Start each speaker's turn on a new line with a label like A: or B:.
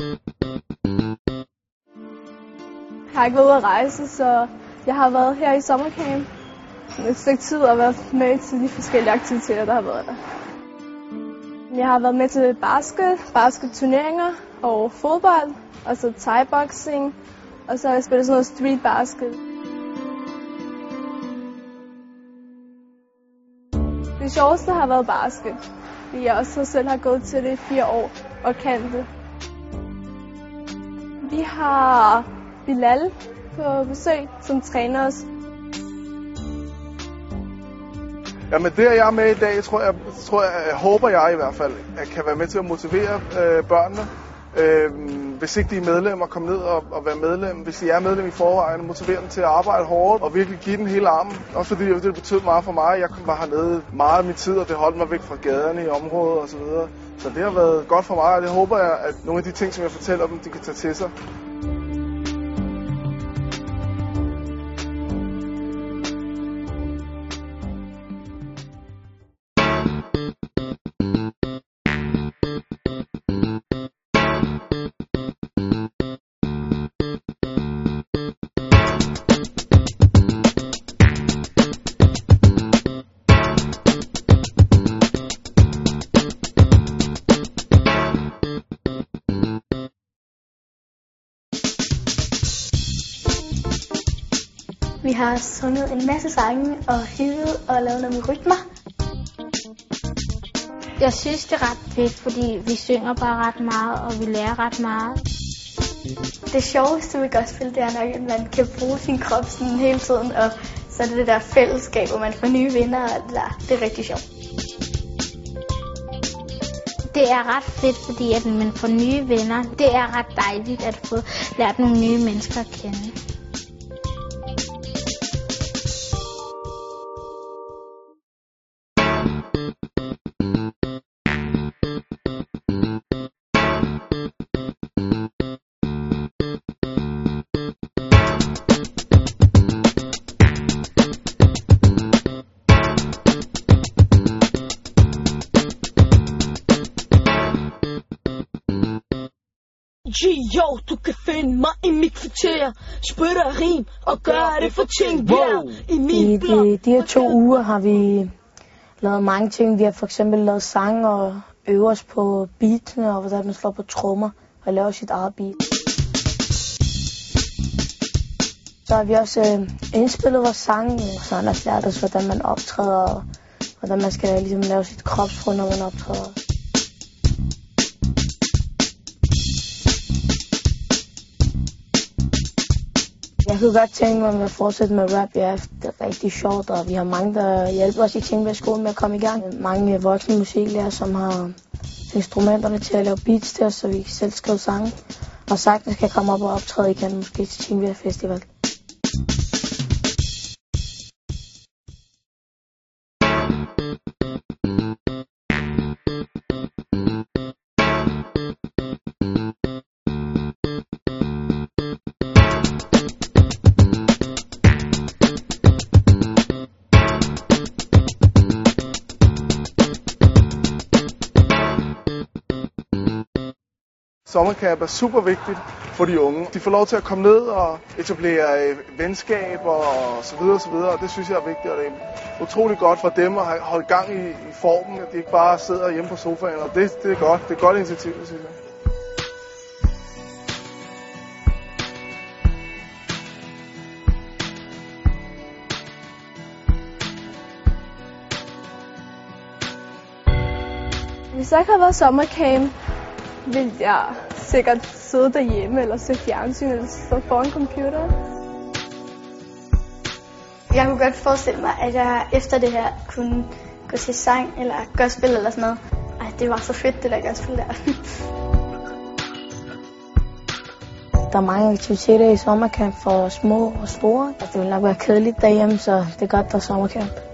A: Jeg har ikke været ude at rejse, så jeg har været her i sommercamp et stykke tid og været med til de forskellige aktiviteter, der har været der. Jeg har været med til basket, basketturneringer og fodbold, og så thai-boxing, og så har jeg spillet sådan noget street basket. Det sjoveste har været basket, fordi jeg også selv har gået til det i fire år og kan det. Vi har Bilal på besøg, som træner os.
B: Jamen det, jeg er med i dag, tror jeg, tror jeg, jeg håber jeg i hvert fald, at kan være med til at motivere øh, børnene. Øh, hvis ikke de er medlemmer, kom ned og, og være medlem. Hvis de er medlem i forvejen, motivere dem til at arbejde hårdt og virkelig give den hele armen. Også fordi det betød meget for mig. Jeg var hernede meget af min tid, og det holdt mig væk fra gaderne i området osv. Så, det har været godt for mig, og det håber jeg, at nogle af de ting, som jeg fortæller dem, de kan tage til sig.
C: Har sunget en masse sange og hivet og lavet noget med rytmer.
D: Jeg synes, det er ret fedt, fordi vi synger bare ret meget, og vi lærer ret meget.
C: Det sjoveste ved gospel, det er nok, at man kan bruge sin krop sådan hele tiden, og så er det det der fællesskab, hvor man får nye venner og det der. Det er rigtig sjovt.
D: Det er ret fedt, fordi at man får nye venner. Det er ret dejligt at få lært nogle nye mennesker at kende.
E: G.O. Du kan finde mig i mit kvarter Spytter rim og gør det for ting wow. i min
F: I de, de her to uger har vi lavet mange ting. Vi har for eksempel lavet sange og øvet os på beatene og hvordan man slår på trommer og laver sit eget beat. Så har vi også øh, indspillet vores sange, og så har han også lært os, hvordan man optræder og hvordan man skal ligesom, lave sit kropsprog, når man optræder. Jeg kunne godt tænke mig at fortsætte med rap. Ja, det er rigtig sjovt, og vi har mange, der hjælper os i Tingbjerg skolen med at komme i gang. Mange voksne musiklærer, som har instrumenterne til at lave beats til os, så vi selv skrive sange. Og sagtens kan komme op og optræde igen, måske til Tingbjerg Festival.
B: Sommercamp er super vigtigt for de unge. De får lov til at komme ned og etablere øh, venskaber og så videre og så videre, og det synes jeg er vigtigt, og det er utrolig godt for dem at holde gang i, i formen, at de ikke bare sidder hjemme på sofaen, og det, det er godt. Det er et godt initiativ, synes jeg.
A: Hvis jeg ikke havde været sommercamp, ville jeg sikkert sidde derhjemme eller se fjernsyn eller stå foran computeren.
C: Jeg kunne godt forestille mig, at jeg efter det her kunne gå til sang eller gospel eller sådan noget. Ej, det var så fedt, det der gospel der.
F: Der er mange aktiviteter i sommercamp for små og store. Altså, det vil nok være kedeligt derhjemme, så det er godt, der er sommercamp.